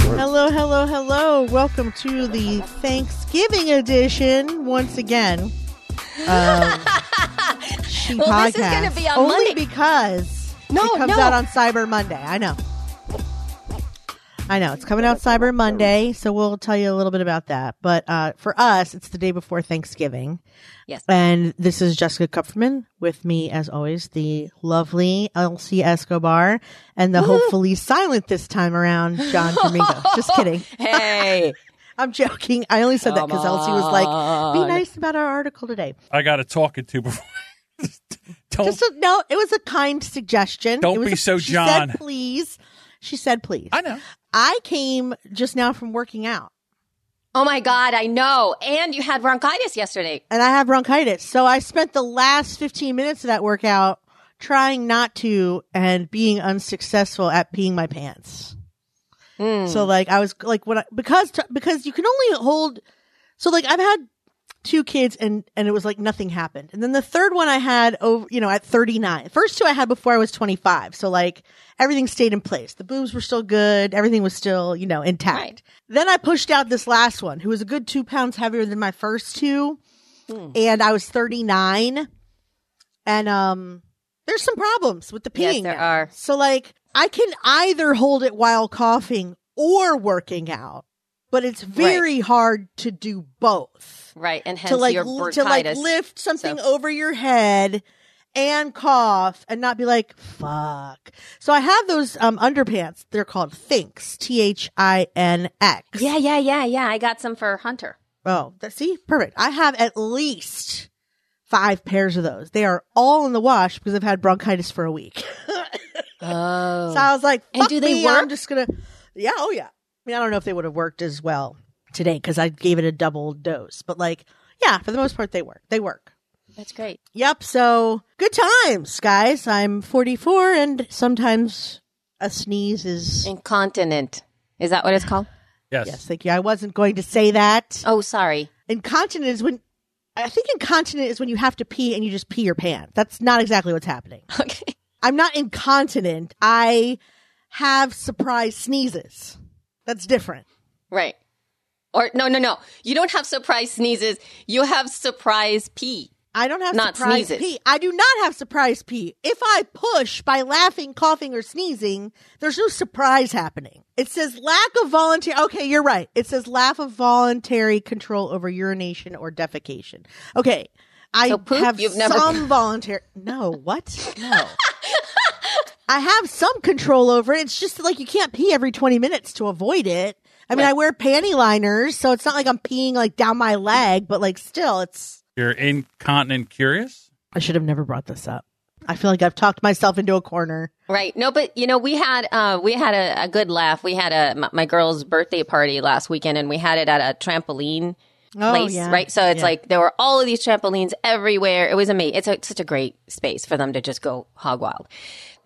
Hello, hello, hello. Welcome to the Thanksgiving edition once again. Um, she Well, podcast. this is gonna be on Only Monday. because No, it comes no. out on Cyber Monday. I know. I know. It's coming out Cyber Monday, so we'll tell you a little bit about that. But uh, for us, it's the day before Thanksgiving. Yes. And this is Jessica Kupferman with me, as always, the lovely Elsie Escobar and the hopefully silent this time around, John Domingo. Just kidding. Hey, I'm joking. I only said that because Elsie was like, be nice about our article today. I got to talk it to before. don't Just a, no, it was a kind suggestion. Don't It was be a- so she John. Said, please. She said, please. I know. I came just now from working out oh my God, I know. And you had bronchitis yesterday. and I have bronchitis. So I spent the last 15 minutes of that workout trying not to and being unsuccessful at peeing my pants. Mm. So like I was like when I, because because you can only hold so like I've had two kids and and it was like nothing happened. And then the third one I had over you know at 39. First two I had before I was 25. So like everything stayed in place. The boobs were still good, everything was still, you know, intact. Right. Then I pushed out this last one who was a good 2 pounds heavier than my first two Hmm. and I was 39 and um there's some problems with the Yes, there now. are. So like I can either hold it while coughing or working out, but it's very hard to do both. Right. And hence To like your l- to like lift something So- over your head and cough and not be like fuck. So I have those um underpants. They're called Thinx, T H I N X. yeah, yeah, yeah, yeah. I got some for Hunter. Oh, that, see, perfect. I have at least five pairs of those. They are all in the wash because I've had bronchitis for a week. Oh. So I was like, And do they me, I'm just gonna, yeah, oh yeah. I mean, I don't know if they would have worked as well today because I gave it a double dose, but like, yeah, for the most part, they work. They work. That's great. Yep. So good times, guys. I'm 44, and sometimes a sneeze is. Incontinent. Is that what it's called? Yes. Yes, thank you. I wasn't going to say that. Oh, sorry. Incontinent is when. I think incontinent is when you have to pee and you just pee your pants. That's not exactly what's happening. Okay. I'm not incontinent. I have surprise sneezes. That's different. Right. Or no, no, no. You don't have surprise sneezes. You have surprise pee. I don't have Not surprise sneezes. pee. I do not have surprise pee. If I push by laughing, coughing, or sneezing, there's no surprise happening. It says lack of voluntary. Okay, you're right. It says lack of voluntary control over urination or defecation. Okay. I So poop, have you've never- some voluntary. No, what? No. I have some control over it. It's just like you can't pee every 20 minutes to avoid it. I mean, Right. I wear panty liners, so it's not like I'm peeing like down my leg, but like still, it's. You're incontinent curious? I should have never brought this up. I feel like I've talked myself into a corner. Right. No, but you know, we had uh we had a, a good laugh. We had a my, my girl's birthday party last weekend, and we had it at a trampoline Oh, place. yeah. Right. So it's Yeah. like there were all of these trampolines everywhere. It was amazing. It's a, such a great space for them to just go hog wild.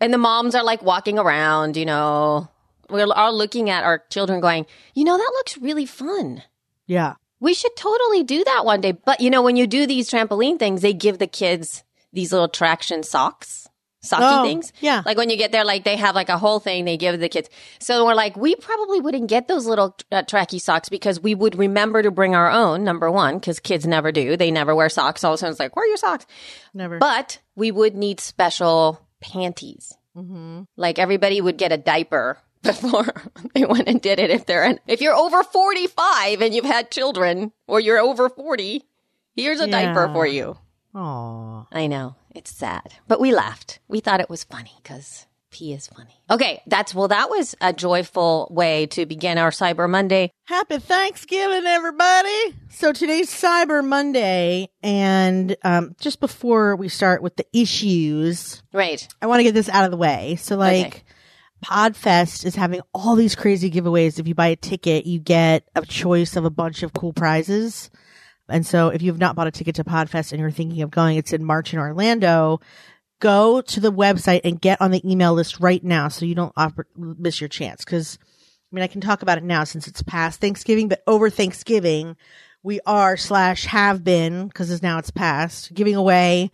And the moms are like walking around. You know, we're all looking at our children, going, you know, that looks really fun. Yeah. We should totally do that one day. But you know, when you do these trampoline things, they give the kids these little traction socks, socky Oh, things. yeah. Like when you get there, like they have like a whole thing they give the kids. So we're like, we probably wouldn't get those little uh, tracky socks because we would remember to bring our own, number one, because kids never do. They never wear socks. All of a sudden it's like, where are your socks? Never. But we would need special panties. hmm Like everybody would get a diaper before they went and did it. If they're in, if you're over 45 and you've had children or you're over 40, here's a diaper for you. Aw. I know it's sad, but we laughed. We thought it was funny because pee is funny. Okay. That's, well, that was a joyful way to begin our Cyber Monday. Happy Thanksgiving, everybody. So today's Cyber Monday. And um, just before we start with the issues, Right. I want to get this out of the way. So, like, Okay. Podfest is having all these crazy giveaways. If you buy a ticket, you get a choice of a bunch of cool prizes. And so, if you've not bought a ticket to Podfest and you're thinking of going, it's in March in Orlando. Go to the website and get on the email list right now so you don't oppor- miss your chance. Because, I mean, I can talk about it now since it's past Thanksgiving, but over Thanksgiving, we are slash have been because now it's past giving away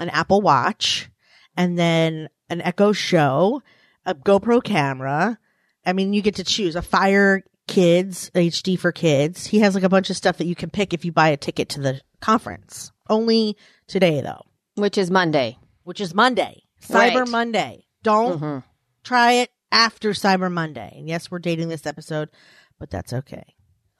an Apple Watch and then an Echo Show, a GoPro camera, I mean, you get to choose a Fire Kids HD for kids. He has like a bunch of stuff that you can pick if you buy a ticket to the conference. Only today though, Which is Monday. Which is Monday, Cyber Right. Monday. Don't Mhm. try it after Cyber Monday. And yes, we're dating this episode, but that's okay.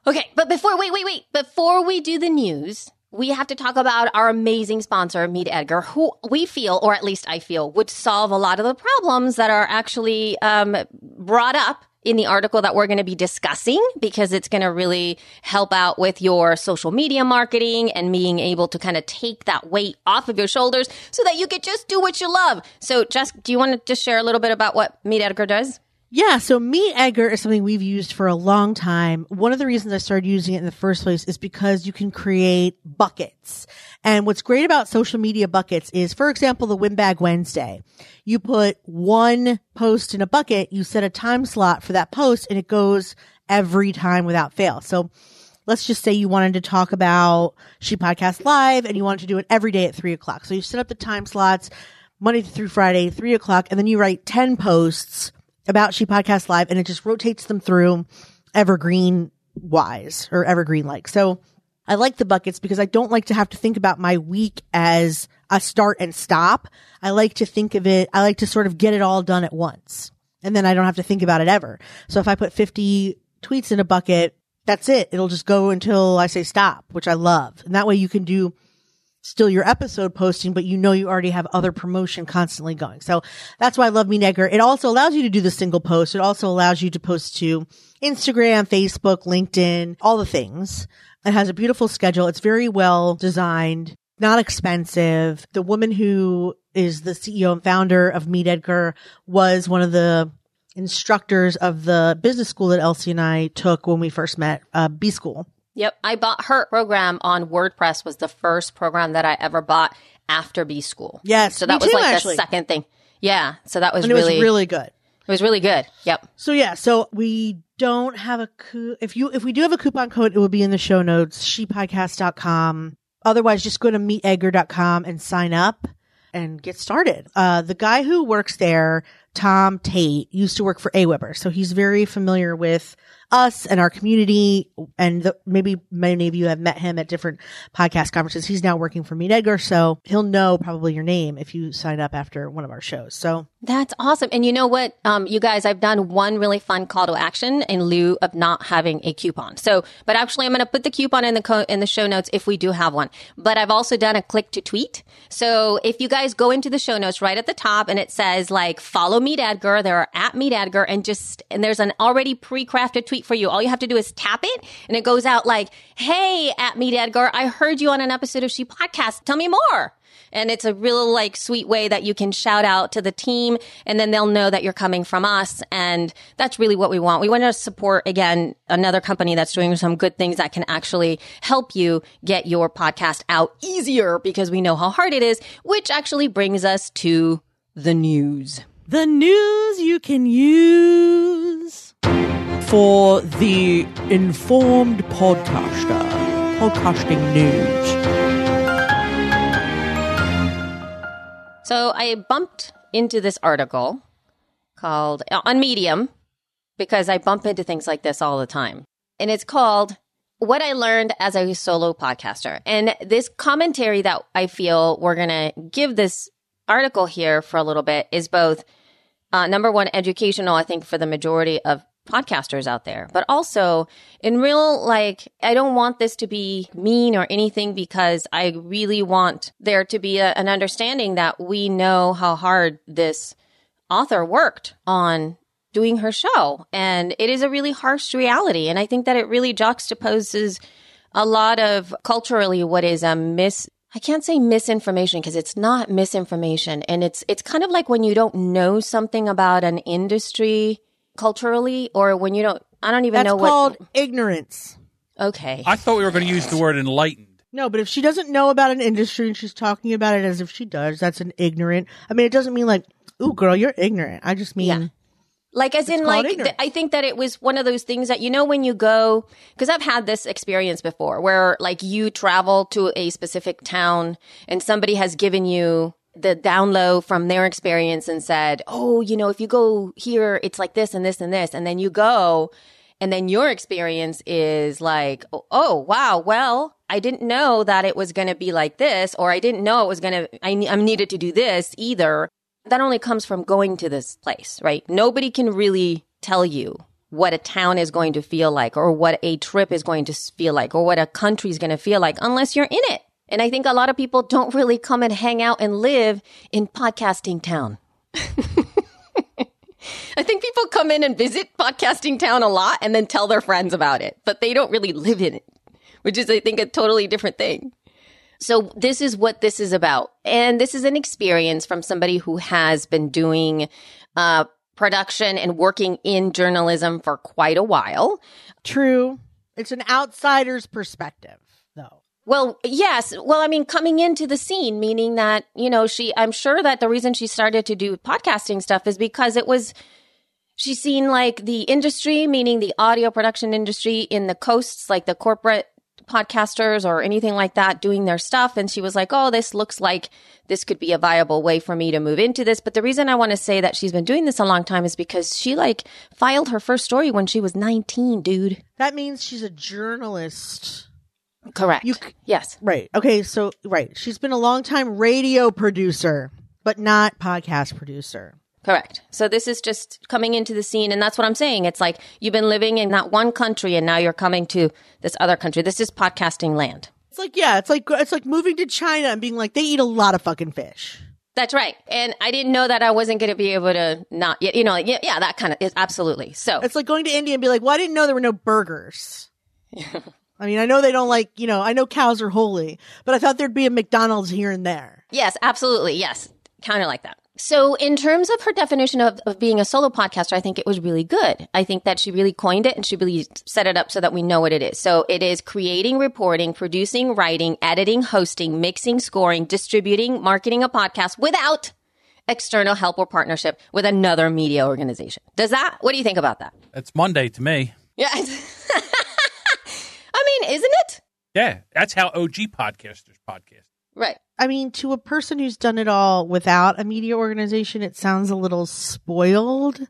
Okay, but before wait, wait, wait. Before we do the news, we have to talk about our amazing sponsor, Meet Edgar, who we feel, or at least I feel, would solve a lot of the problems that are actually um, brought up in the article that we're going to be discussing because it's going to really help out with your social media marketing and being able to kind of take that weight off of your shoulders so that you could just do what you love. So, Jess, do you want to just share a little bit about what Meet Edgar does? Yeah, so Meet Edgar is something we've used for a long time. One of the reasons I started using it in the first place is because you can create buckets. And what's great about social media buckets is, for example, the Winbag Wednesday. You put one post in a bucket, you set a time slot for that post, and it goes every time without fail. So let's just say you wanted to talk about She Podcast Live and you wanted to do it every day at three o'clock. So you set up the time slots Monday through Friday, three o'clock, and then you write 10 posts about She Podcast Live and it just rotates them through evergreen wise or evergreen like. So I like the buckets because I don't like to have to think about my week as a start and stop. I like to think of it, I like to sort of get it all done at once. And then I don't have to think about it ever. So if I put 50 tweets in a bucket, that's it. It'll just go until I say stop, which I love. And that way you can do still your episode posting, but you know you already have other promotion constantly going. So that's why I love Meet Edgar. It also allows you to do the single post. It also allows you to post to Instagram, Facebook, LinkedIn, all the things. It has a beautiful schedule. It's very well designed, not expensive. The woman who is the CEO and founder of Meet Edgar was one of the instructors of the business school that Elsie and I took when we first met, uh, B School. Yep. I bought her program on WordPress was the first program that I ever bought after B school. Yes, So that was too, like actually. the second thing. Yeah. So that was And it really, was really good. it was really good. Yep. So yeah, so we don't have a coup. If you if we do have a coupon code, it will be in the show notes. Shepodcast.com. Otherwise, just go to meetedgar.com and sign up and get started. Uh, the guy who works there, Tom Tate, used to work for Aweber, so he's very familiar with us and our community. And the, maybe many of you have met him at different podcast conferences. He's now working for Meet Edgar, so he'll know probably your name if you sign up after one of our shows. So That's awesome. And you know what? Um, you guys, I've done one really fun call to action in lieu of not having a coupon. So, but actually I'm going to put the coupon in the co- in the show notes if we do have one. But I've also done a click to tweet. So if you guys go into the show notes right at the top and it says like follow Meet Edgar, there are at Meet Edgar and just, and there's an already pre-crafted tweet for you. All you have to do is tap it and it goes out like, Hey, at Meet Edgar, I heard you on an episode of She Podcast. Tell me more. And it's a real like sweet way that you can shout out to the team and then they'll know that you're coming from us. And that's really what we want. We want to support again, another company that's doing some good things that can actually help you get your podcast out easier because we know how hard it is, which actually brings us to the news. The news you can use for the informed podcaster. Podcasting news. So I bumped into this article called uh, on Medium because I bump into things like this all the time. And it's called What I Learned as a Solo Podcaster. And this commentary that I feel we're going to give this article here for a little bit is both uh, number one, educational, I think, for the majority of podcasters out there, but also in real, like, I don't want this to be mean or anything because I really want there to be a, an understanding that we know how hard this author worked on doing her show. And it is a really harsh reality. And I think that it really juxtaposes a lot of culturally what is a mis I can't say misinformation because it's not misinformation and it's it's kind of like when you don't know something about an industry culturally or when you don't I don't even That's know called what ignorance. Okay. I thought we were going to use the word enlightened. No, but if she doesn't know about an industry and she's talking about it as if she does, that's an ignorant. I mean, it doesn't mean like, ooh, girl, you're ignorant. I just mean, Yeah. Like as in like th- I think that it was one of those things that you know when you go because I've had this experience before where like you travel to a specific town and somebody has given you the down low from their experience and said, Oh, you know, if you go here, it's like this and this and this. And then you go and then your experience is like, Oh, oh wow. Well, I didn't know that it was going to be like this, or I didn't know it was going to, I, I needed to do this either. That only comes from going to this place, right? Nobody can really tell you what a town is going to feel like or what a trip is going to feel like or what a country is going to feel like unless you're in it. And I think a lot of people don't really come and hang out and live in podcasting town. I think people come in and visit podcasting town a lot and then tell their friends about it, but they don't really live in it, which is, I think, a totally different thing. So this is what this is about. And this is an experience from somebody who has been doing, uh, production and working in journalism for quite a while. True. It's an outsider's perspective, though. Well, yes. Well, I mean, coming into the scene, meaning that, you know, she, I'm sure that the reason she started to do podcasting stuff is because it was, she's seen like the industry, meaning the audio production industry in the coasts, like the corporate podcasters or anything like that doing their stuff. And she was like, Oh, this looks like this could be a viable way for me to move into this. But the reason I want to say that she's been doing this a long time is because she like filed her first story when she was 19, dude. That means she's a journalist. Correct. You, yes. right. Okay. So, right. She's been a long time radio producer, but not podcast producer. Correct. So this is just coming into the scene. And that's what I'm saying. It's like you've been living in that one country and now you're coming to this other country. This is podcasting land. It's like, yeah, it's like, it's like moving to China and being like, they eat a lot of fucking fish. That's right. And I didn't know that I wasn't going to be able to not, you know, yeah, yeah that kind of is absolutely. So it's like going to India and be like, well, I didn't know there were no burgers. I mean, I know they don't like, you know, I know cows are holy, but I thought there'd be a McDonald's here and there. Yes, absolutely. Yes. Kind of like that. So, in terms of her definition of, of being a solo podcaster, I think it was really good. I think that she really coined it and she really set it up so that we know what it is. So, it is creating, reporting, producing, writing, editing, hosting, mixing, scoring, distributing, marketing a podcast without external help or partnership with another media organization. Does that, what do you think about that? It's Monday to me. Yeah. I mean, isn't it? Yeah, that's how OG podcasters podcast. Right. I mean, to a person who's done it all without a media organization, it sounds a little spoiled,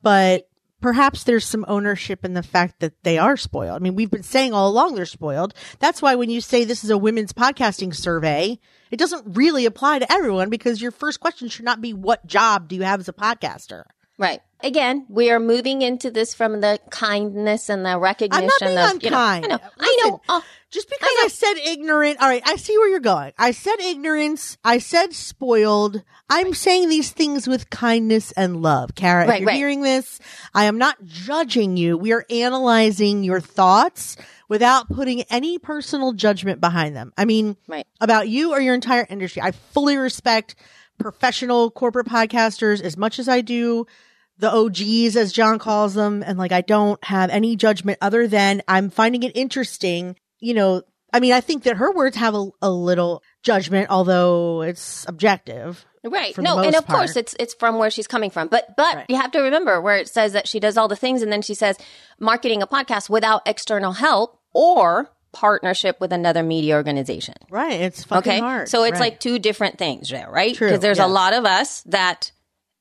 but perhaps there's some ownership in the fact that they are spoiled. I mean, we've been saying all along they're spoiled. That's why when you say this is a women's podcasting survey, it doesn't really apply to everyone because your first question should not be what job do you have as a podcaster? Right. Again, we are moving into this from the kindness and the recognition I'm not being of you know, unkind. I know. Listen, I know. Oh, Just because I, said ignorant, all right, I see where you're going. I said ignorance. I said spoiled. I'm saying these things with kindness and love. Kara, Right, if you're right. hearing this, I am not judging you. We are analyzing your thoughts without putting any personal judgment behind them. I mean, Right. about you or your entire industry. I fully respect professional corporate podcasters as much as I do the OGs, as John calls them. And like, I don't have any judgment other than I'm finding it interesting. You know, I mean, I think that her words have a, a little judgment, although it's objective. Right. No, and of course it's it's from where she's coming from. But but Right. you have to remember where it says that she does all the things and then she says marketing a podcast without external help or partnership with another media organization. Right. It's fucking Okay. hard. So it's Right. like two different things there, right? Because there's a lot of us that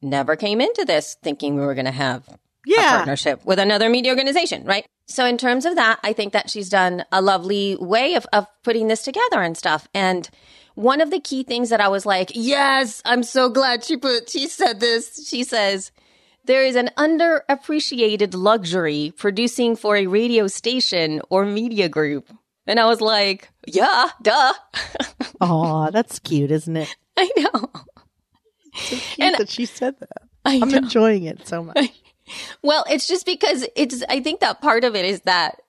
never came into this thinking we were going to have a partnership with another media organization, right? So in terms of that, I think that she's done a lovely way of, of putting this together and stuff. And one of the key things that I was like, yes, I'm so glad she put, she said this. She says, there is an underappreciated luxury producing for a radio station or media group. And I was like, yeah, duh. Oh, that's cute, isn't it? I know. Cute And- that she said that. I I'm know. enjoying it so much. Well, it's just because it's, I think that part of it is that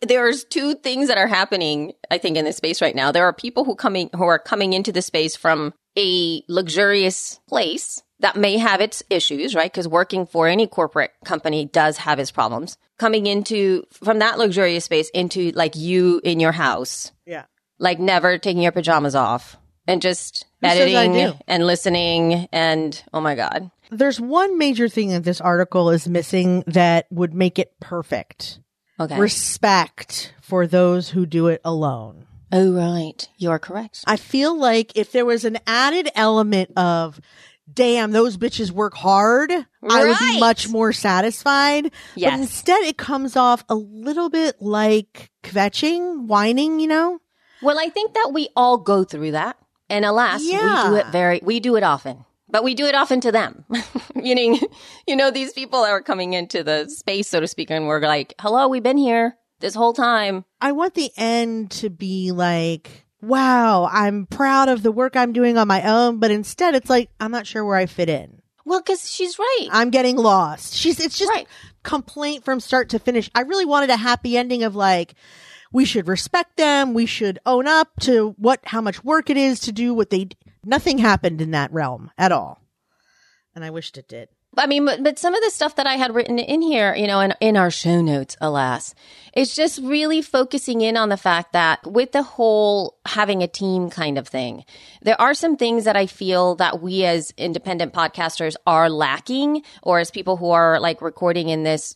there's two things that are happening, I think, in this space right now. There are people who coming, who are coming into the space from a luxurious place that may have its issues, right? Because working for any corporate company does have its problems. Coming into, from that luxurious space into like you in your house, Yeah. like never taking your pajamas off and just Who editing and listening and, oh my God. There's one major thing that this article is missing that would make it perfect. Okay. Respect for those who do it alone. Oh, right. You're correct. I feel like if there was an added element of, damn, those bitches work hard, I would be much more satisfied. But instead, it comes off a little bit like kvetching, whining, you know? Well, I think that we all go through that. And alas, we do it very, we do it often. But we do it often to them. Meaning, you know, these people are coming into the space, so to speak, and we're like, hello, we've been here this whole time. I want the end to be like, wow, I'm proud of the work I'm doing on my own, but instead it's like, I'm not sure where I fit in. Well, because she's right. I'm getting lost. She's, it's just Right. complaint from start to finish. I really wanted a happy ending of like, we should respect them. We should own up to what, how much work it is to do what they, d- nothing happened in that realm at all. And I wished it did. I mean, but, but some of the stuff that I had written in here, you know, in, in our show notes, alas, it's just really focusing in on the fact that with the whole having a team kind of thing, there are some things that I feel that we as independent podcasters are lacking, or as people who are like recording in this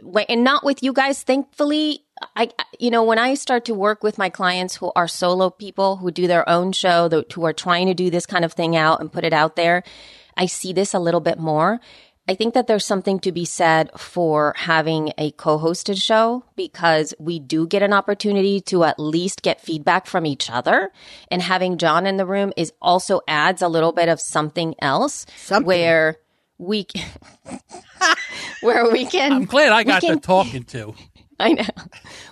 way, and not with you guys, thankfully. I, you know, when I start to work with my clients who are solo people who do their own show, who are trying to do this kind of thing out and put it out there, I see this a little bit more. I think that there's something to be said for having a co-hosted show because we do get an opportunity to at least get feedback from each other. And having John in the room is also adds a little bit of something else Something. where we, where we can. I'm glad I got can- the talking to. I know.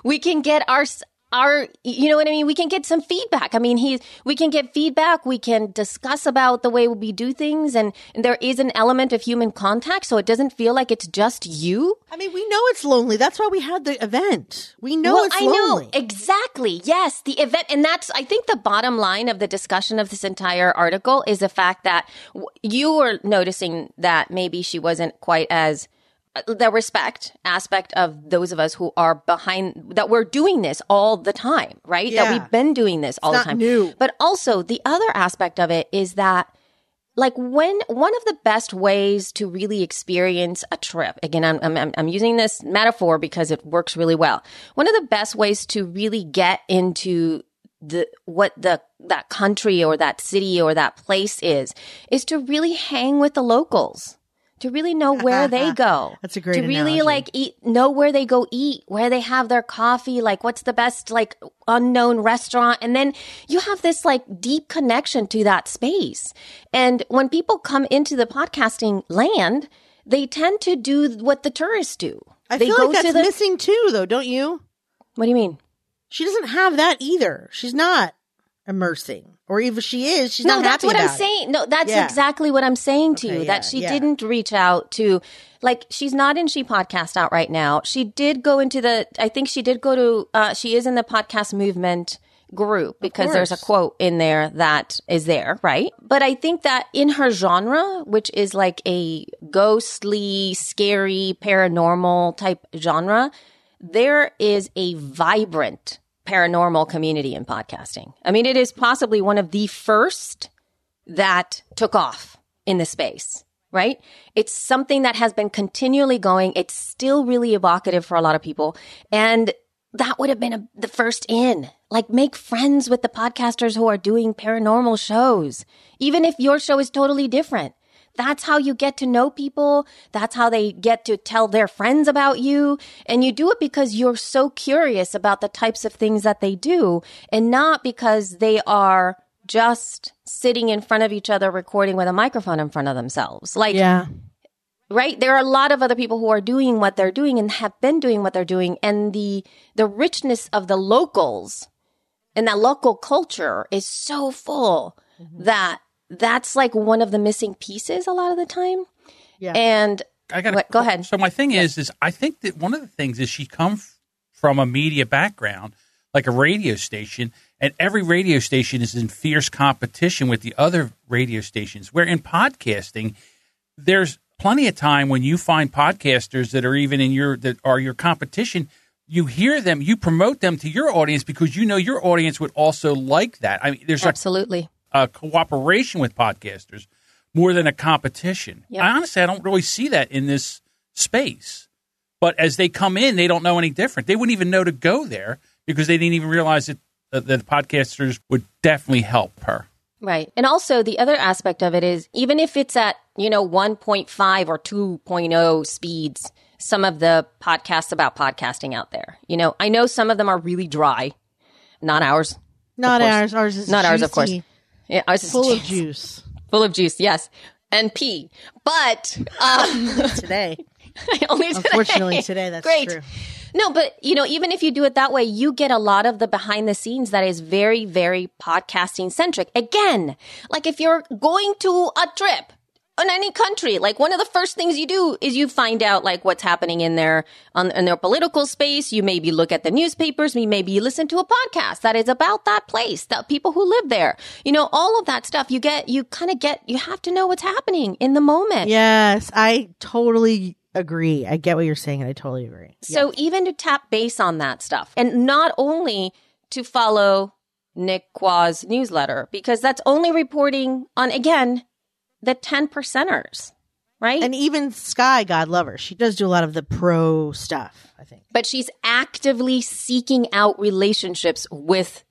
We can get our our you know what I mean? We can get some feedback. I mean, he we can get feedback, we can discuss about the way we do things and, and there is an element of human contact so it doesn't feel like it's just you. I mean, we know it's lonely. That's why we had the event. We know well, it's I lonely. know exactly. Yes, the event, and that's I think the bottom line of the discussion of this entire article is the fact that you were noticing that maybe she wasn't quite as the respect aspect of those of us who are behind that we're doing this all the time, right? Yeah. That we've been doing this all It's the time. new. But also the other aspect of it is that like when one of the best ways to really experience a trip again I'm, I'm i'm using this metaphor because it works really well one of the best ways to really get into the what the that country or that city or that place is is to really hang with the locals to really know where they go That's a great to really analogy. like eat know where they go eat where they have their coffee like what's the best like unknown restaurant and then you have this like deep connection to that space and when people come into the podcasting land they tend to do what the tourists do I they feel like that's to the missing too, though, don't you? what do you mean She doesn't have that either. She's not immersing, or even if she is, she's no, not that's happy what I'm it. saying. No, that's Yeah. exactly what I'm saying to Okay, you. yeah, that she yeah. didn't reach out to, like, she's not in She Podcast out right now. She did go into the, I think she did go to, uh, she is in the podcast movement group because there's a quote in there that is there, right? But I think that in her genre, which is like a ghostly, scary, paranormal type genre, there is a vibrant paranormal community in podcasting. I mean, it is possibly one of the first that took off in the space, right? It's something that has been continually going. It's still really evocative for a lot of people. And that would have been a, the first in. Like, make friends with the podcasters who are doing paranormal shows, even if your show is totally different. That's how you get to know people. That's how they get to tell their friends about you. And you do it because you're so curious about the types of things that they do and not because they are just sitting in front of each other recording with a microphone in front of themselves. Like, Yeah. right there are a lot of other people who are doing what they're doing and have been doing what they're doing and the the richness of the locals and that local culture is so full mm-hmm. that that's like one of the missing pieces a lot of the time Yeah. and I got What- go ahead. So my thing is, is I think that one of the things is she come f- from a media background, like a radio station, and every radio station is in fierce competition with the other radio stations. Where in podcasting, there's plenty of time when you find podcasters that are even in your that are your competition. You hear them, you promote them to your audience because you know your audience would also like that. I mean, there's absolutely a cooperation with podcasters more than a competition. Yep. I honestly, I don't really see that in this space. But as they come in, they don't know any different. They wouldn't even know to go there because they didn't even realize that the, the podcasters would definitely help her. Right. And also the other aspect of it is even if it's at, you know, 1.5 or 2.0 speeds, some of the podcasts about podcasting out there, you know, I know some of them are really dry, not ours. Not ours. Ours is Not ours, of course. Yeah, ours is Full of juice. juice Full of juice, yes. And pee. But, um, today. only today. Unfortunately, today that's Great. true. No, but you know, even if you do it that way, you get a lot of the behind the scenes that is very, very podcasting centric. Again, like if you're going to a trip in any country, like one of the first things you do is you find out like what's happening in their on in their political space. You maybe look at the newspapers. Maybe you listen to a podcast that is about that place, that people who live there. You know, all of that stuff. You get you kind of get you have to know what's happening in the moment. Yes, I totally agree. I get what you're saying, and I totally agree. So even to tap base on that stuff and not only to follow Nick Quah's newsletter because that's only reporting on again the 10 percenters, right? And even Sky, God love her, she does do a lot of the pro stuff. I think but she's actively seeking out relationships with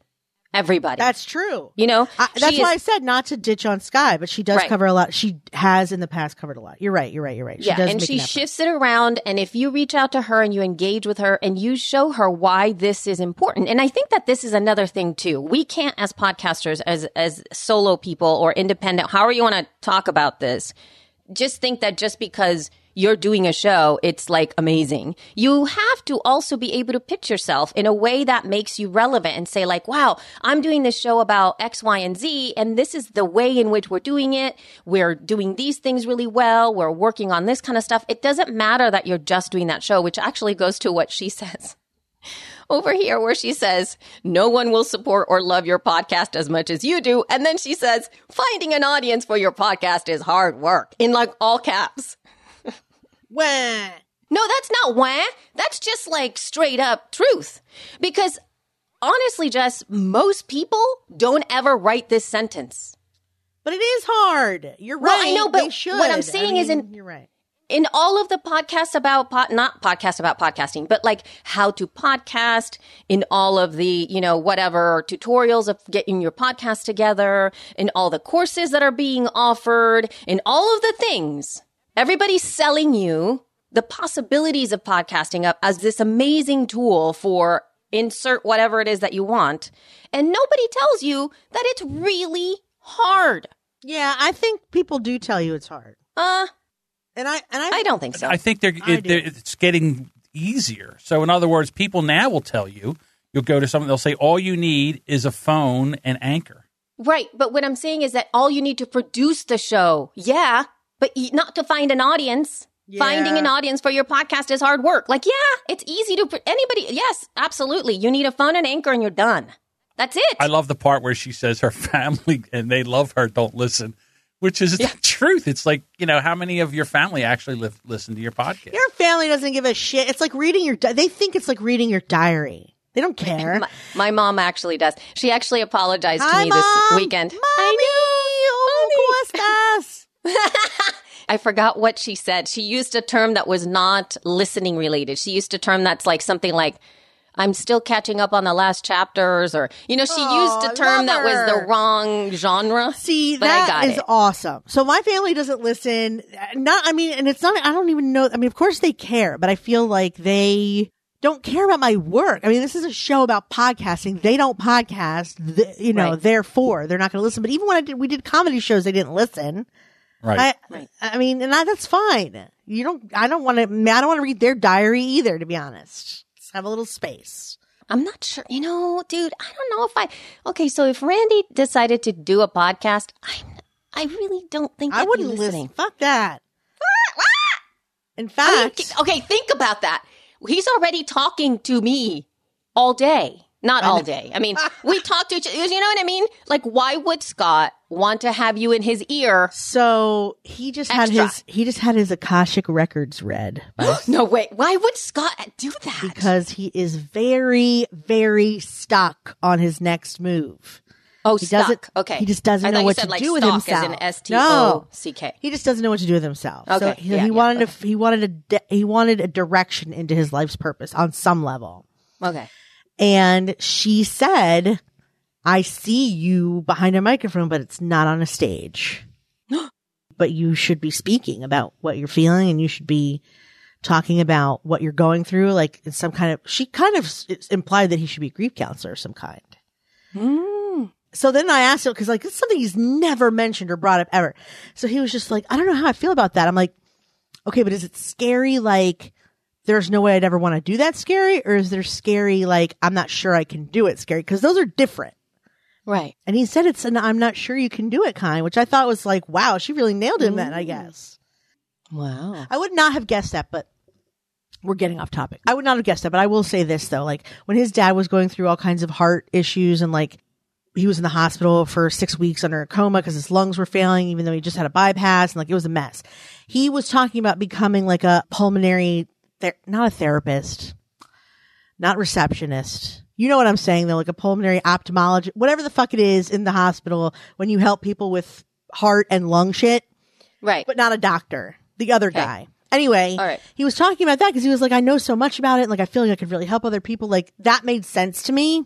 everybody. that's true. you know, I, that's why is- I said not to ditch on Sky, but she does Right. cover a lot. She has in the past covered a lot. You're right. You're right. You're right. She yeah, does and she shifts it around. And if you reach out to her and you engage with her and you show her why this is important, and I think that this is another thing too. We can't, as podcasters, as as solo people or independent, however you want to talk about this, just think that just because you're doing a show, it's like amazing. You have to also be able to pitch yourself in a way that makes you relevant and say like, wow, I'm doing this show about X, Y, and Z. And this is the way in which we're doing it. We're doing these things really well. We're working on this kind of stuff. It doesn't matter that you're just doing that show, which actually goes to what she says over here where she says, no one will support or love your podcast as much as you do. And then she says, finding an audience for your podcast is hard work in like all caps. Wah. No, that's not wah. That's just like straight up truth. Because honestly, Jess, most people don't ever write this sentence. But it is hard. You're Well, right. I know, but what I'm I saying is in- you're right. in all of the podcasts about pod, not podcasts about podcasting, but like how to podcast in all of the, you know, whatever tutorials of getting your podcast together, in all the courses that are being offered, in all of the things, everybody's selling you the possibilities of podcasting up as this amazing tool for insert whatever it is that you want. And nobody tells you that it's really hard. Yeah, I think people do tell you it's hard, Uh, and I and I, I don't think so. I think they're, I it, they're it's getting easier. So in other words, people now will tell you you'll go to something they'll say all you need is a phone and anchor. Right. But what I'm saying is that all you need to produce the show. Yeah. But not to find an audience. Finding an audience for your podcast is hard work. Like, yeah, it's easy to, pr- anybody, yes, absolutely. You need a phone and anchor and you're done. That's it. I love the part where she says her family and they love her don't listen, which is the truth. It's like you know how many of your family actually live, listen to your podcast. your family doesn't give a shit. It's like reading your. Di- they think it's like reading your diary. They don't care. my, my mom actually does. She actually apologized to me Mom. this weekend. Mommy, ¿cómo estás? I forgot what she said. She used a term that was not listening related. She used a term that's like something like, I'm still catching up on the last chapters, or, you know, she used a term that was the wrong genre. See, got is it. awesome. So my family doesn't listen. Not, I mean, and it's not. I don't even know. I mean, of course they care, but I feel like they don't care about my work. I mean, this is a show about podcasting. They don't podcast. Th- you know, Right. therefore they're not going to listen. But even when I did, we did comedy shows, they didn't listen. Right. I, I mean, and I, that's fine. You don't. I don't want to. I don't want to read their diary either. To be honest, just have a little space. I'm not sure. You know, dude, I don't know if I. Okay, so if Randy decided to do a podcast, I, I really don't think I I'd be wouldn't listening. listen. Fuck that. In I mean, fact, okay, think about that. He's already talking to me all day. Not all day. I mean, we talk to each other. You know what I mean? Like, why would Scott want to have you in his ear? So he just had his he just had his Akashic records read No, wait. Why would Scott do that? because he is very very stuck on his next move. oh, He stuck. doesn't. Okay. He just doesn't I know what said, to like, do with himself. As in No. O C K. He just doesn't know what to do with himself. So Okay, he, yeah, he yeah, wanted a he wanted a he wanted a direction into his life's purpose on some level. Okay. And she said, I see you behind a microphone, but it's not on a stage. but you should be speaking about what you're feeling and you should be talking about what you're going through. Like in some kind of, she kind of implied that he should be a grief counselor of some kind. Mm. So then I asked him, cause like it's something he's never mentioned or brought up ever. So he was just like, I don't know how I feel about that. I'm like, okay, but is it scary? Like there's no way I'd ever want to do that scary? Or is there scary? Like I'm not sure I can do it scary? Cause those are different. Right. And he said it's an I'm not sure you can do it kind, which I thought was like, wow, she really nailed him then, I mm. guess. Wow. I would not have guessed that, but we're getting off topic. I would not have guessed that, but I will say this though, like when his dad was going through all kinds of heart issues and like he was in the hospital for six weeks under a coma because his lungs were failing, even though he just had a bypass and like it was a mess. He was talking about becoming like a pulmonary, ther- not a therapist, not receptionist. You know what I'm saying though, like a pulmonary ophthalmologist, whatever the fuck it is in the hospital when you help people with heart and lung shit Right. but not a doctor. The other Okay. guy. Anyway, All right. he was talking about that because he was like, I know so much about it. And like, I feel like I could really help other people. Like, that made sense to me.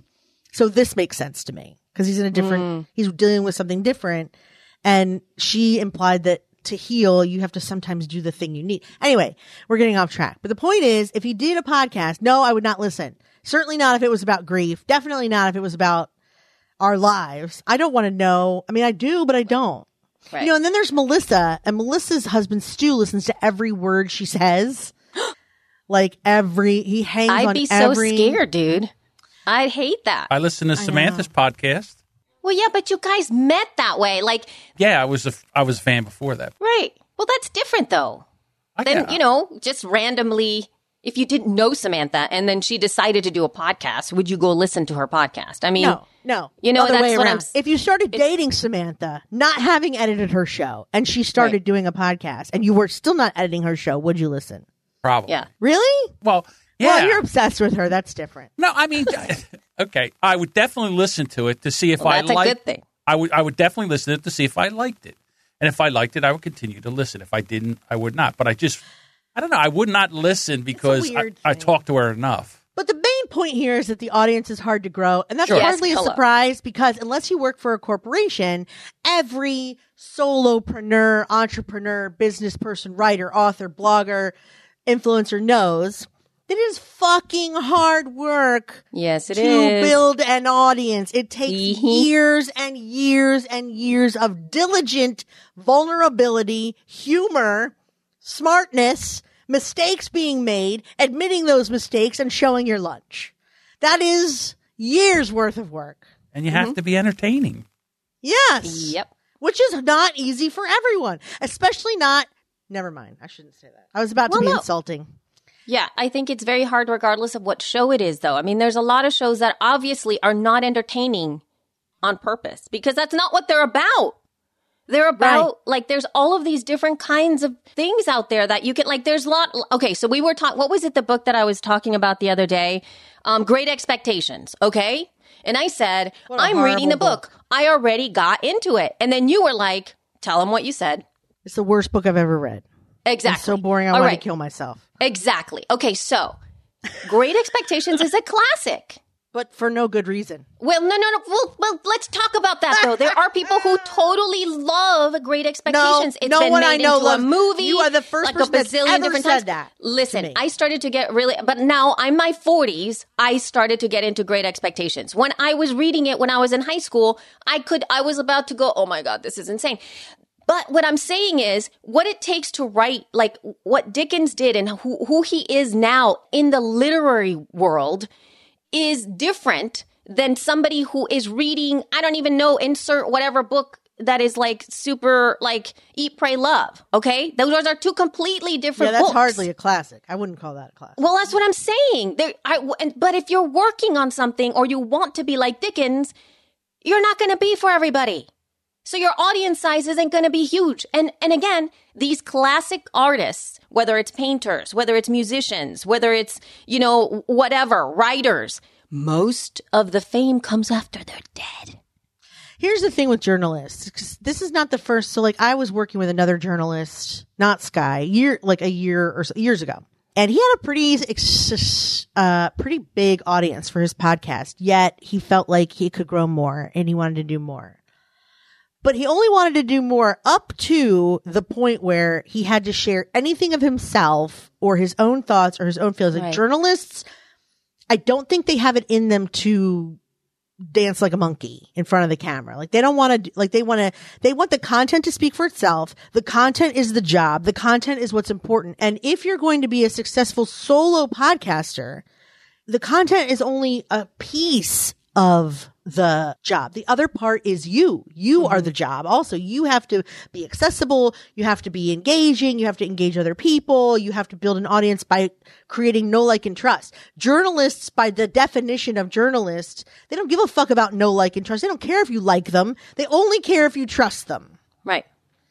So this makes sense to me because he's in a different, mm. he's dealing with something different. And she implied that to heal, you have to sometimes do the thing you need. Anyway, we're getting off track. But the point is, if he did a podcast, no, I would not listen. Certainly not if it was about grief. Definitely not if it was about our lives. I don't want to know. I mean, I do, but I don't. Right. You know, and then there's Melissa, and Melissa's husband Stu listens to every word she says. like every he hangs I'd on be so scared, dude. I'd hate that. I listen to Samantha's podcast. Well, yeah, but you guys met that way. Like, Yeah, I was a I was a fan before that. right. Well, that's different though. I Then, got- you know, just randomly, if you didn't know Samantha and then she decided to do a podcast, would you go listen to her podcast? I mean, No, no. You know, Other that's way what I'm If you started dating Samantha, not having edited her show, and she started Right. doing a podcast, and you were still not editing her show, would you listen? probably. yeah. Really? Well, yeah. Well, you're obsessed with her. That's different. no, I mean, okay. I would definitely listen to it to see if Well, I that's a liked. good thing. I would I would definitely listen to it to see if I liked it, and if I liked it, I would continue to listen. If I didn't, I would not. But I just, I don't know. I would not listen because I, I talked to her enough. But the main point here is that the audience is hard to grow. And that's Sure. Yes, hardly a surprise because unless you work for a corporation, every solopreneur, entrepreneur, business person, writer, author, blogger, influencer knows that it is fucking hard work Yes, it to is. build an audience. It takes Mhm. years and years and years of diligent vulnerability, humor, smartness, mistakes being made, admitting those mistakes and showing your lunch. That is years worth of work. And you have to be entertaining. Yes. Yep. Which is not easy for everyone, especially not. Never mind. I shouldn't say that. I was about to be no. insulting. Yeah, I think it's very hard regardless of what show it is, though. I mean, there's a lot of shows that obviously are not entertaining on purpose because that's not what they're about. They're about, like, there's all of these different kinds of things out there that you can, like, there's a lot. Okay, so we were talking, what was it, the book that I was talking about the other day? Um, Great Expectations, okay? And I said, I'm reading the horrible book. I already got into it. And then you were like, tell them what you said. It's the worst book I've ever read. Exactly. It's so boring. I All wanted right. to kill myself. Exactly. Okay, so Great Expectations is a classic. But for no good reason. Well, no, no, no. Well, well, let's talk about that though. There are people who totally love Great Expectations. it's no been one made I know into loves- a movie. you are the first like person a that's bazillion ever different said times. that Listen. I started to get really, but now I'm my 40s. I started to get into Great Expectations. When I was reading it when I was in high school, I could, I was about to go, oh my god, this is insane. But what I'm saying is what it takes to write, like what Dickens did and who, who he is now in the literary world is different than somebody who is reading, I don't even know, insert whatever book that is like super like Eat, Pray, Love. Okay. Those are two completely different Yeah, that's books. hardly a classic. I wouldn't call that a classic. Well, that's what I'm saying. There, I, and, but if you're working on something or you want to be like Dickens, you're not going to be for everybody. So your audience size isn't going to be huge. And and again, these classic artists, whether it's painters, whether it's musicians, whether it's, you know, whatever, writers, most of the fame comes after they're dead. Here's the thing with journalists. This is not the first. So, like, I was working with another journalist, not Sky, year like a year or so, years ago, and he had a pretty uh pretty big audience for his podcast yet he felt like he could grow more and he wanted to do more but he only wanted to do more up to the point where he had to share anything of himself or his own thoughts or his own feelings. Like journalists, I don't think they have it in them to dance like a monkey in front of the camera. Like they don't want to, like they want to, they want the content to speak for itself. The content is the job. The content is what's important. And if you're going to be a successful solo podcaster, the content is only a piece of the job. The other part is you. You are mm-hmm. the job. Also, you have to be accessible. You have to be engaging. You have to engage other people. You have to build an audience by creating know like and trust. Journalists, by the definition of journalists, they don't give a fuck about know like and trust. They don't care if you like them. They only care if you trust them. Right.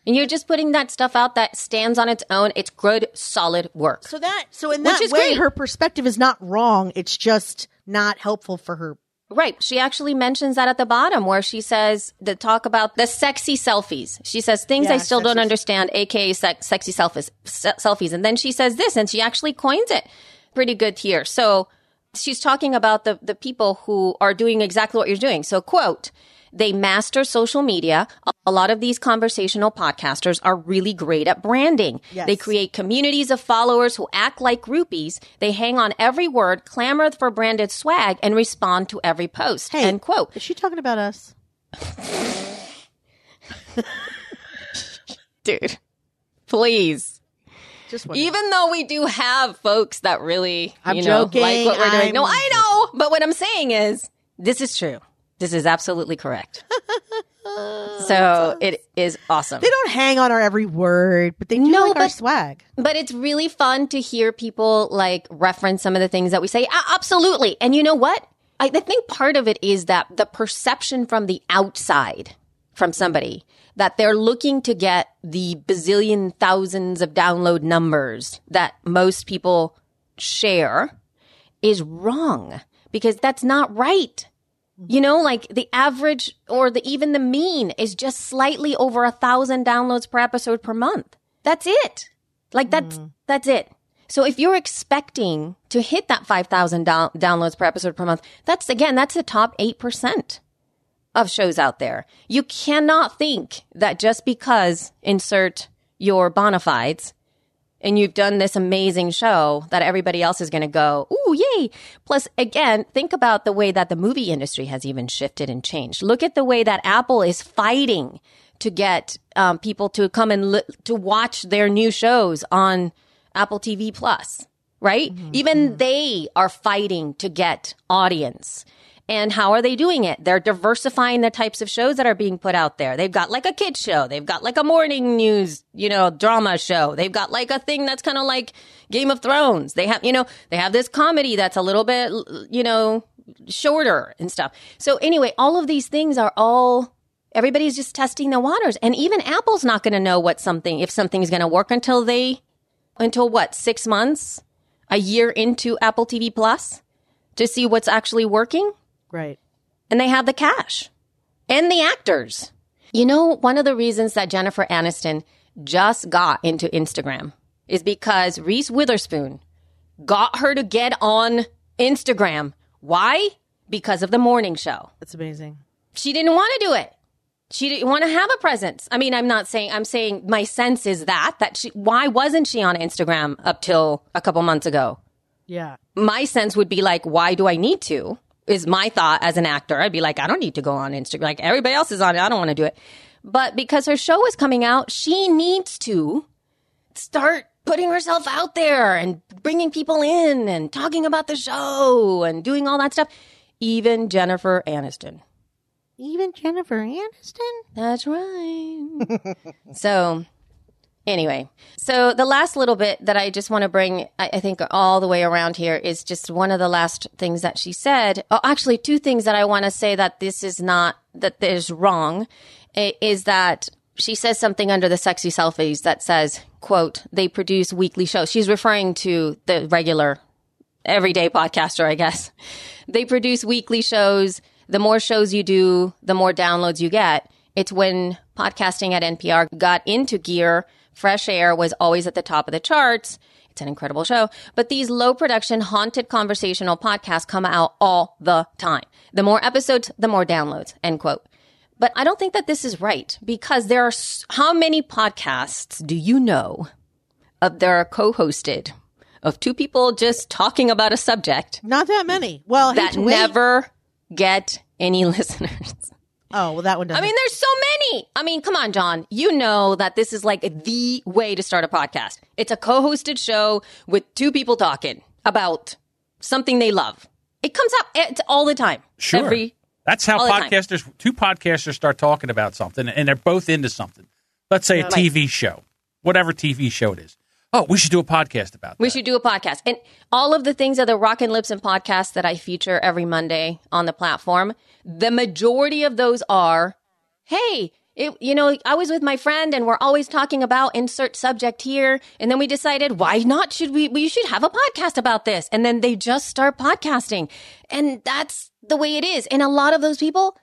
And you're just putting that stuff out that stands on its own. It's good, solid work. So that, so in that way, great. her perspective is not wrong. It's just not helpful for her. Right. She actually mentions that at the bottom where she says the talk about the sexy selfies. She says things I still don't understand, aka sex, sexy selfies, se- selfies. And then she says this and she actually coins it pretty good here. So she's talking about the, the people who are doing exactly what you're doing. So quote, they master social media. A- lot of these conversational podcasters are really great at branding. Yes. They create communities of followers who act like groupies. They hang on every word, clamor for branded swag, and respond to every post. Hey, End quote. Is she talking about us? Dude, please. Just. Even though we do have folks that really, I'm you know, joking. like what we're doing. No, I'm- I know. But what I'm saying is, this is true. This is absolutely correct. so it is awesome. They don't hang on our every word, but they do No, like our swag. But it's really fun to hear people like reference some of the things that we say. Absolutely. And you know what? I, I think part of it is that the perception from the outside from somebody that they're looking to get the bazillion thousands of download numbers that most people share is wrong because that's not right. Mm-hmm. You know, like the average or the even the mean is just slightly over a thousand downloads per episode per month. That's it. Like that's mm. that's it. So if you're expecting to hit that 5,000 down- downloads per episode per month, that's again, that's the top 8% of shows out there. You cannot think that just because insert your bona fides and you've done this amazing show that everybody else is going to go, ooh, yay. Plus, again, think about the way that the movie industry has even shifted and changed. Look at the way that Apple is fighting to get um, people to come and li- to watch their new shows on Apple TV Plus, right? Even they are fighting to get audience. And how are they doing it? They're diversifying the types of shows that are being put out there. They've got like a kids show. They've got like a morning news, you know, drama show. They've got like a thing that's kind of like Game of Thrones. They have, you know, they have this comedy that's a little bit, you know, shorter and stuff. So anyway, all of these things are all everybody's just testing the waters. And even Apple's not going to know what something if something's going to work until they until what, 6 months, a year into Apple TV Plus to see what's actually working Right. and they have the cash and the actors. You know, one of the reasons that Jennifer Aniston just got into Instagram is because Reese Witherspoon got her to get on Instagram. Why? Because of the morning show. That's amazing. She didn't want to do it. She didn't want to have a presence. I mean, I'm not saying, I'm saying my sense is that, that she, why wasn't she on Instagram up till a couple months ago? Yeah. my sense would be like, why do I need to? Is my thought as an actor. I'd be like, I don't need to go on Instagram. Like everybody else is on it. I don't want to do it. But because her show is coming out, she needs to start putting herself out there and bringing people in and talking about the show and doing all that stuff. Even Jennifer Aniston. Even Jennifer Aniston. That's right. so, anyway, so the last little bit that I just want to bring, I, I think, all the way around here is just one of the last things that she said. Oh, actually, two things that I want to say that this is not, that is wrong, is that she says something under the sexy selfies that says, quote, they produce weekly shows. She's referring to the regular everyday podcaster, I guess. They produce weekly shows. The more shows you do, the more downloads you get. It's when podcasting at NPR got into gear. Fresh Air was always at the top of the charts. It's an incredible show. But these low production, haunted conversational podcasts come out all the time. The more episodes, the more downloads, end quote. But I don't think that this is right because there are, s- how many podcasts do you know of that are co-hosted of two people just talking about a subject Not that many. Well, that never get any listeners? Oh, well, that one doesn't. I mean, there's so many. I mean, come on, John. You know that this is like the way to start a podcast. It's a co-hosted show with two people talking about something they love. It comes out it's all the time. Sure. Every That's how all the time. podcasters, two podcasters start talking about something and they're both into something. Let's say a TV show, whatever TV show it is. Oh, we should do a podcast about that. We should do a podcast. And all of the things of the Rock and Lips and podcast that I feature every Monday on the platform, the majority of those are, hey, it, you know, I was with my friend and we're always talking about insert subject here. And then we decided, why not? Should we, we should have a podcast about this. And then they just start podcasting. And that's the way it is. And a lot of those people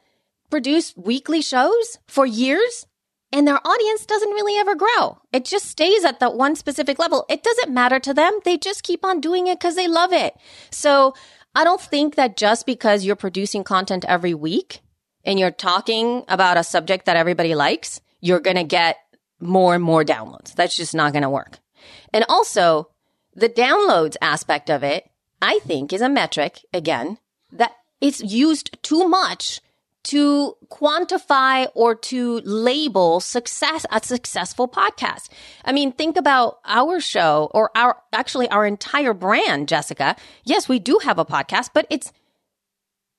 produce weekly shows for years and their audience doesn't really ever grow. It just stays at that one specific level. It doesn't matter to them. They just keep on doing it because they love it. So I don't think that just because you're producing content every week and you're talking about a subject that everybody likes, you're going to get more and more downloads. That's just not going to work. And also the downloads aspect of it, I think is a metric again that it's used too much to quantify or to label success a successful podcast. I mean, think about our show or our actually our entire brand, Jessica. Yes, we do have a podcast, but it's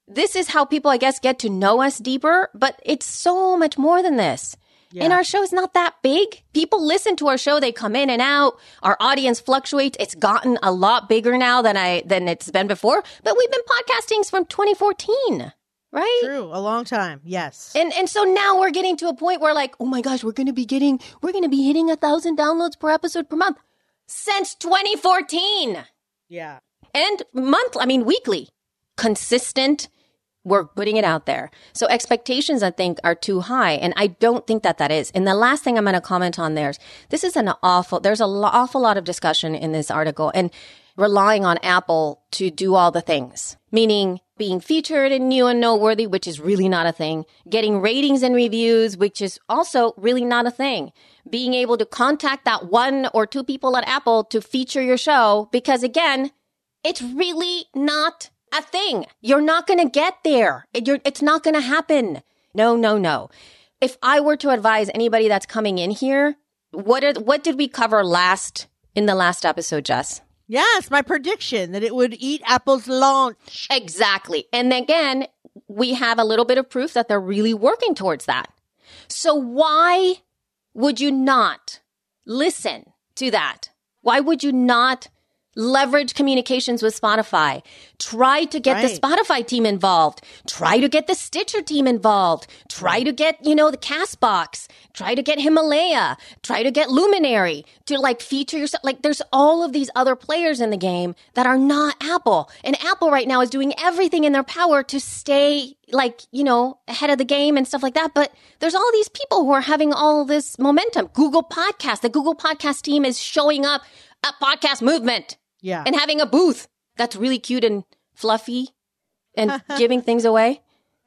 this is how people I guess get to know us deeper, but it's so much more than this. And our show is not that big. People listen to our show. They come in and out. Our audience fluctuates. It's gotten a lot bigger now than I, than it's been before, but we've been podcasting from 2014, right? True. A long time. Yes. And and so now we're getting to a point where like, oh my gosh, we're gonna be getting we're gonna be hitting a thousand downloads per episode per month since 2014. yeah. And month, I mean weekly. Consistent. We're putting it out there. So expectations, I think, are too high. And I don't think that that is. And the last thing I'm going to comment on there is this is an awful, there's an awful lot of discussion in this article and relying on Apple to do all the things, meaning being featured in new and noteworthy, which is really not a thing, getting ratings and reviews, which is also really not a thing, being able to contact that one or two people at Apple to feature your show, because again, it's really not a thing. You're not going to get there. It- it's not going to happen. No, no, no. If I were to advise anybody that's coming in here, what are, what did we cover last in the last episode, Jess? Yes. My prediction that it would eat Apple's launch. Exactly. And again, we have a little bit of proof that they're really working towards that. So why would you not listen to that? Why would you not leverage communications with Spotify? Try to get the Spotify team involved. Try to get the Stitcher team involved. Try to get, you know, the Castbox. Try to get Himalaya. Try to get Luminary to like feature yourself. Like there's all of these other players in the game that are not Apple. And Apple right now is doing everything in their power to stay like, you know, ahead of the game and stuff like that. But there's all these people who are having all this momentum. Google Podcast, the Google Podcast team is showing up at Podcast Movement Yeah. and having a booth that's really cute and fluffy and giving things away.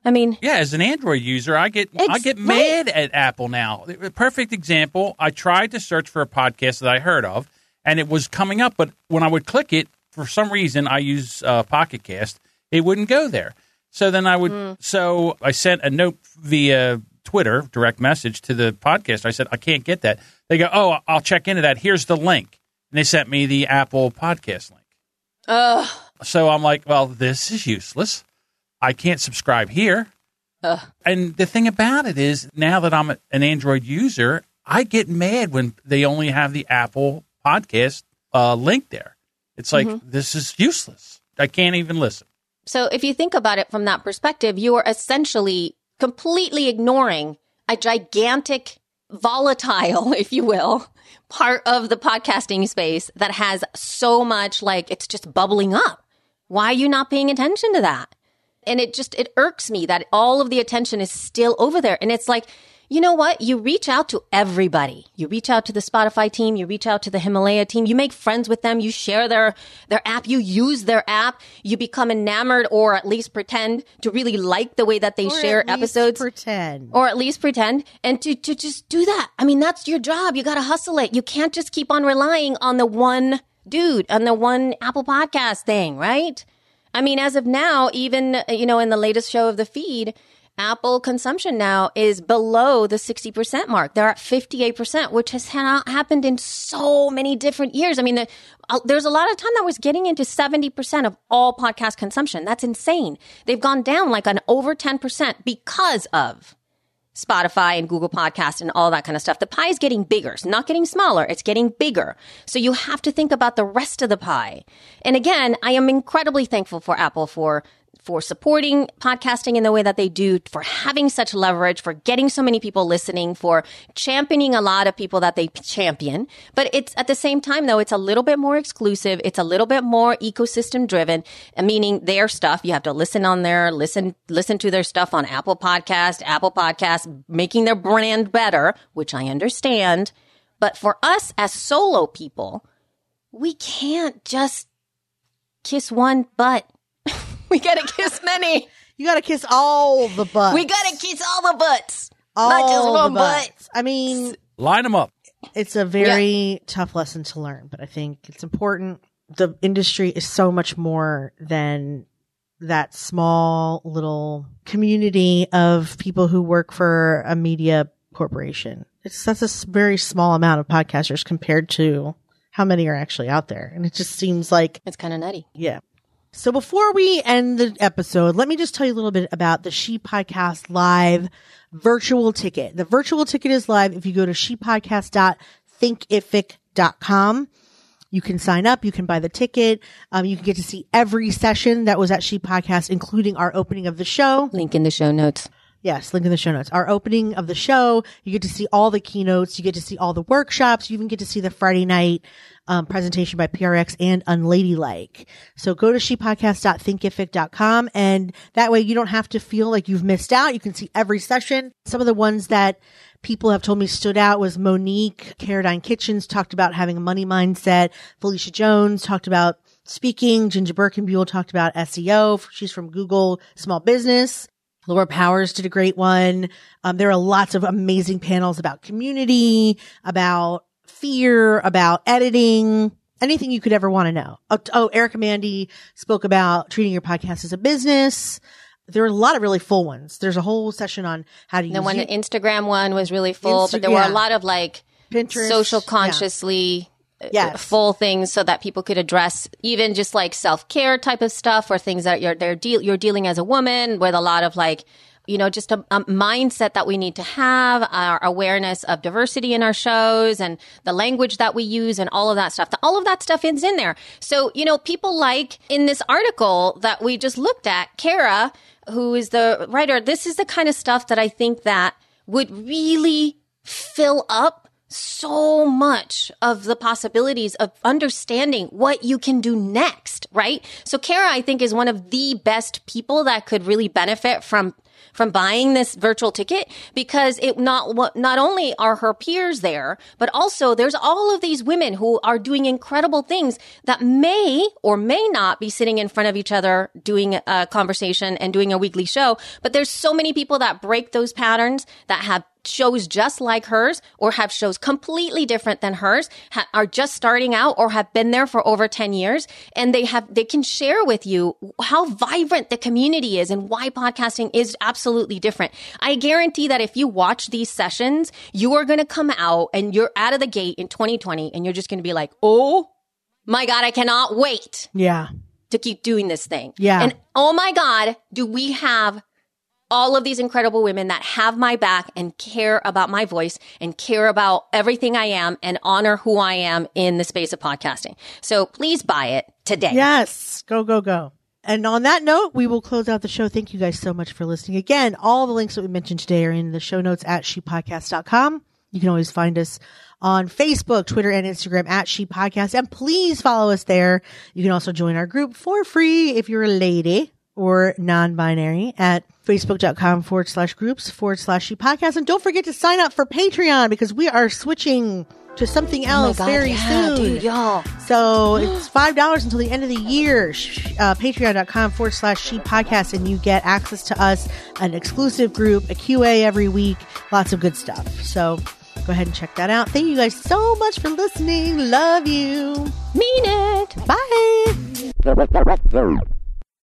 I mean, Yeah, as an Android user, I get I Ex- get right. mad at Apple now. A perfect example. I tried to search for a podcast that I heard of, and it was coming up, but when I would click it, for some reason, I use uh, Pocket Cast, it wouldn't go there. So then I would. Hmm. So I sent a note via Twitter, direct message to the podcast. I said I can't get that. They go, oh, I'll check into that. Here's the link, and they sent me the Apple Podcast link. ugh, So I'm like, well, this is useless. I can't subscribe here. ugh. And the thing about it is, now that I'm an Android user, I get mad when they only have the Apple podcast uh, link there. It's like, this is useless. I can't even listen. So if you think about it from that perspective, you are essentially completely ignoring a gigantic, volatile, if you will, part of the podcasting space that has so much like it's just bubbling up. Why are you not paying attention to that? And it just, it irks me that all of the attention is still over there. And it's like, you know what? You reach out to everybody. You reach out to the Spotify team. You reach out to the Himalaya team. You make friends with them. You share their, their app. You use their app. You become enamored or at least pretend to really like the way that they Or share at least episodes Pretend. or at least pretend and to, to just do that. I mean, that's your job. You got to hustle it. You can't just keep on relying on the one dude, on the one Apple podcast thing, right? I mean, as of now, even, you know, in the latest show of the feed, Apple consumption now is below the 60% mark. They're at 58%, which has ha- happened in so many different years. I mean, the, uh, there's a lot of time that was getting into 70% of all podcast consumption. That's insane. They've gone down like an over 10% because of Spotify and Google Podcast and all that kind of stuff. The pie is getting bigger. It's not getting smaller. It's getting bigger. So you have to think about the rest of the pie. And again, I am incredibly thankful for Apple for for supporting podcasting in the way that they do, for having such leverage, for getting so many people listening, for championing a lot of people that they champion. But it's at the same time, though, it's a little bit more exclusive. It's a little bit more ecosystem driven, uh, meaning their stuff. You have to listen on there, listen, listen to their stuff on Apple Podcast, Apple Podcast, making their brand better, which I understand. But for us as solo people, we can't just kiss one butt. we gotta kiss many. You got to kiss all the butts. We gotta kiss all the butts. all not just the one butt. butts. I mean, Line them up. it's a very tough lesson to learn, but I think it's important. The industry is so much more than that small little community of people who work for a media corporation. It's that's a very small amount of podcasters compared to how many are actually out there. And it just seems like It's kind of nutty. yeah. So before we end the episode, let me just tell you a little bit about the She Podcast Live virtual ticket. The virtual ticket is live if you go to shepodcast.thinkific.com. You can sign up. You can buy the ticket. Um, you can get to see every session that was at She Podcast, including our opening of the show. Link in the show notes. Yes, link in the show notes. Our opening of the show, you get to see all the keynotes, you get to see all the workshops, you even get to see the Friday night um, presentation by PRX and Unladylike. So go to shepodcast.thinkific.com and that way you don't have to feel like you've missed out. You can see every session. Some of the ones that people have told me stood out was Monique Caradine Kitchens talked about having a money mindset. Felicia Jones talked about speaking. Ginger Birkenbuell talked about SEO. She's from Google Small Business. Laura Powers did a great one. Um, there are lots of amazing panels about community, about fear, about editing, anything you could ever want to know. Oh, oh, Erica Mandy spoke about treating your podcast as a business. There are a lot of really full ones. There's a whole session on how to use The one, you- the Instagram one was really full, Insta- but there were a lot of like Pinterest, social consciously uh, Yes. full things so that people could address even just like self-care type of stuff or things that you're they're you're dealing as a woman with a lot of like you know just a, a mindset that we need to have our awareness of diversity in our shows and the language that we use and all of that stuff all of that stuff is in there so you know people like in this article that we just looked at kara who is the writer this is the kind of stuff that i think that would really fill up so much of the possibilities of understanding what you can do next, right? So Kara, I think, is one of the best people that could really benefit from from buying this virtual ticket because it not not only are her peers there, but also there's all of these women who are doing incredible things that may or may not be sitting in front of each other doing a conversation and doing a weekly show. But there's so many people that break those patterns that have shows just like hers or have shows completely different than hers ha- are just starting out or have been there for over 10 years and they have they can share with you how vibrant the community is and why podcasting is absolutely different i guarantee that if you watch these sessions you are going to come out and you're out of the gate in 2020 and you're just going to be like oh my god i cannot wait Yeah. to keep doing this thing. Yeah. And oh my God, do we have all of these incredible women that have my back and care about my voice and care about everything I am and honor who I am in the space of podcasting. So please buy it today. Yes. Go, go, go. And on that note, we will close out the show. Thank you guys so much for listening. Again, all the links that we mentioned today are in the show notes at shepodcast.com. You can always find us on Facebook, Twitter, and Instagram at She Podcast. And please follow us there. You can also join our group for free if you're a lady or non-binary at facebook.com forward slash groups forward slash she podcast. And don't forget to sign up for Patreon because we are switching to something else very Oh yeah, soon. dude, y'all. So it's five dollars until the end of the year. Sh- Uh, Patreon.com forward slash she podcast, and you get access to us, an exclusive group, a QA every week, lots of good stuff. So go ahead and check that out. Thank you guys so much for listening. Love you. Mean it. Bye.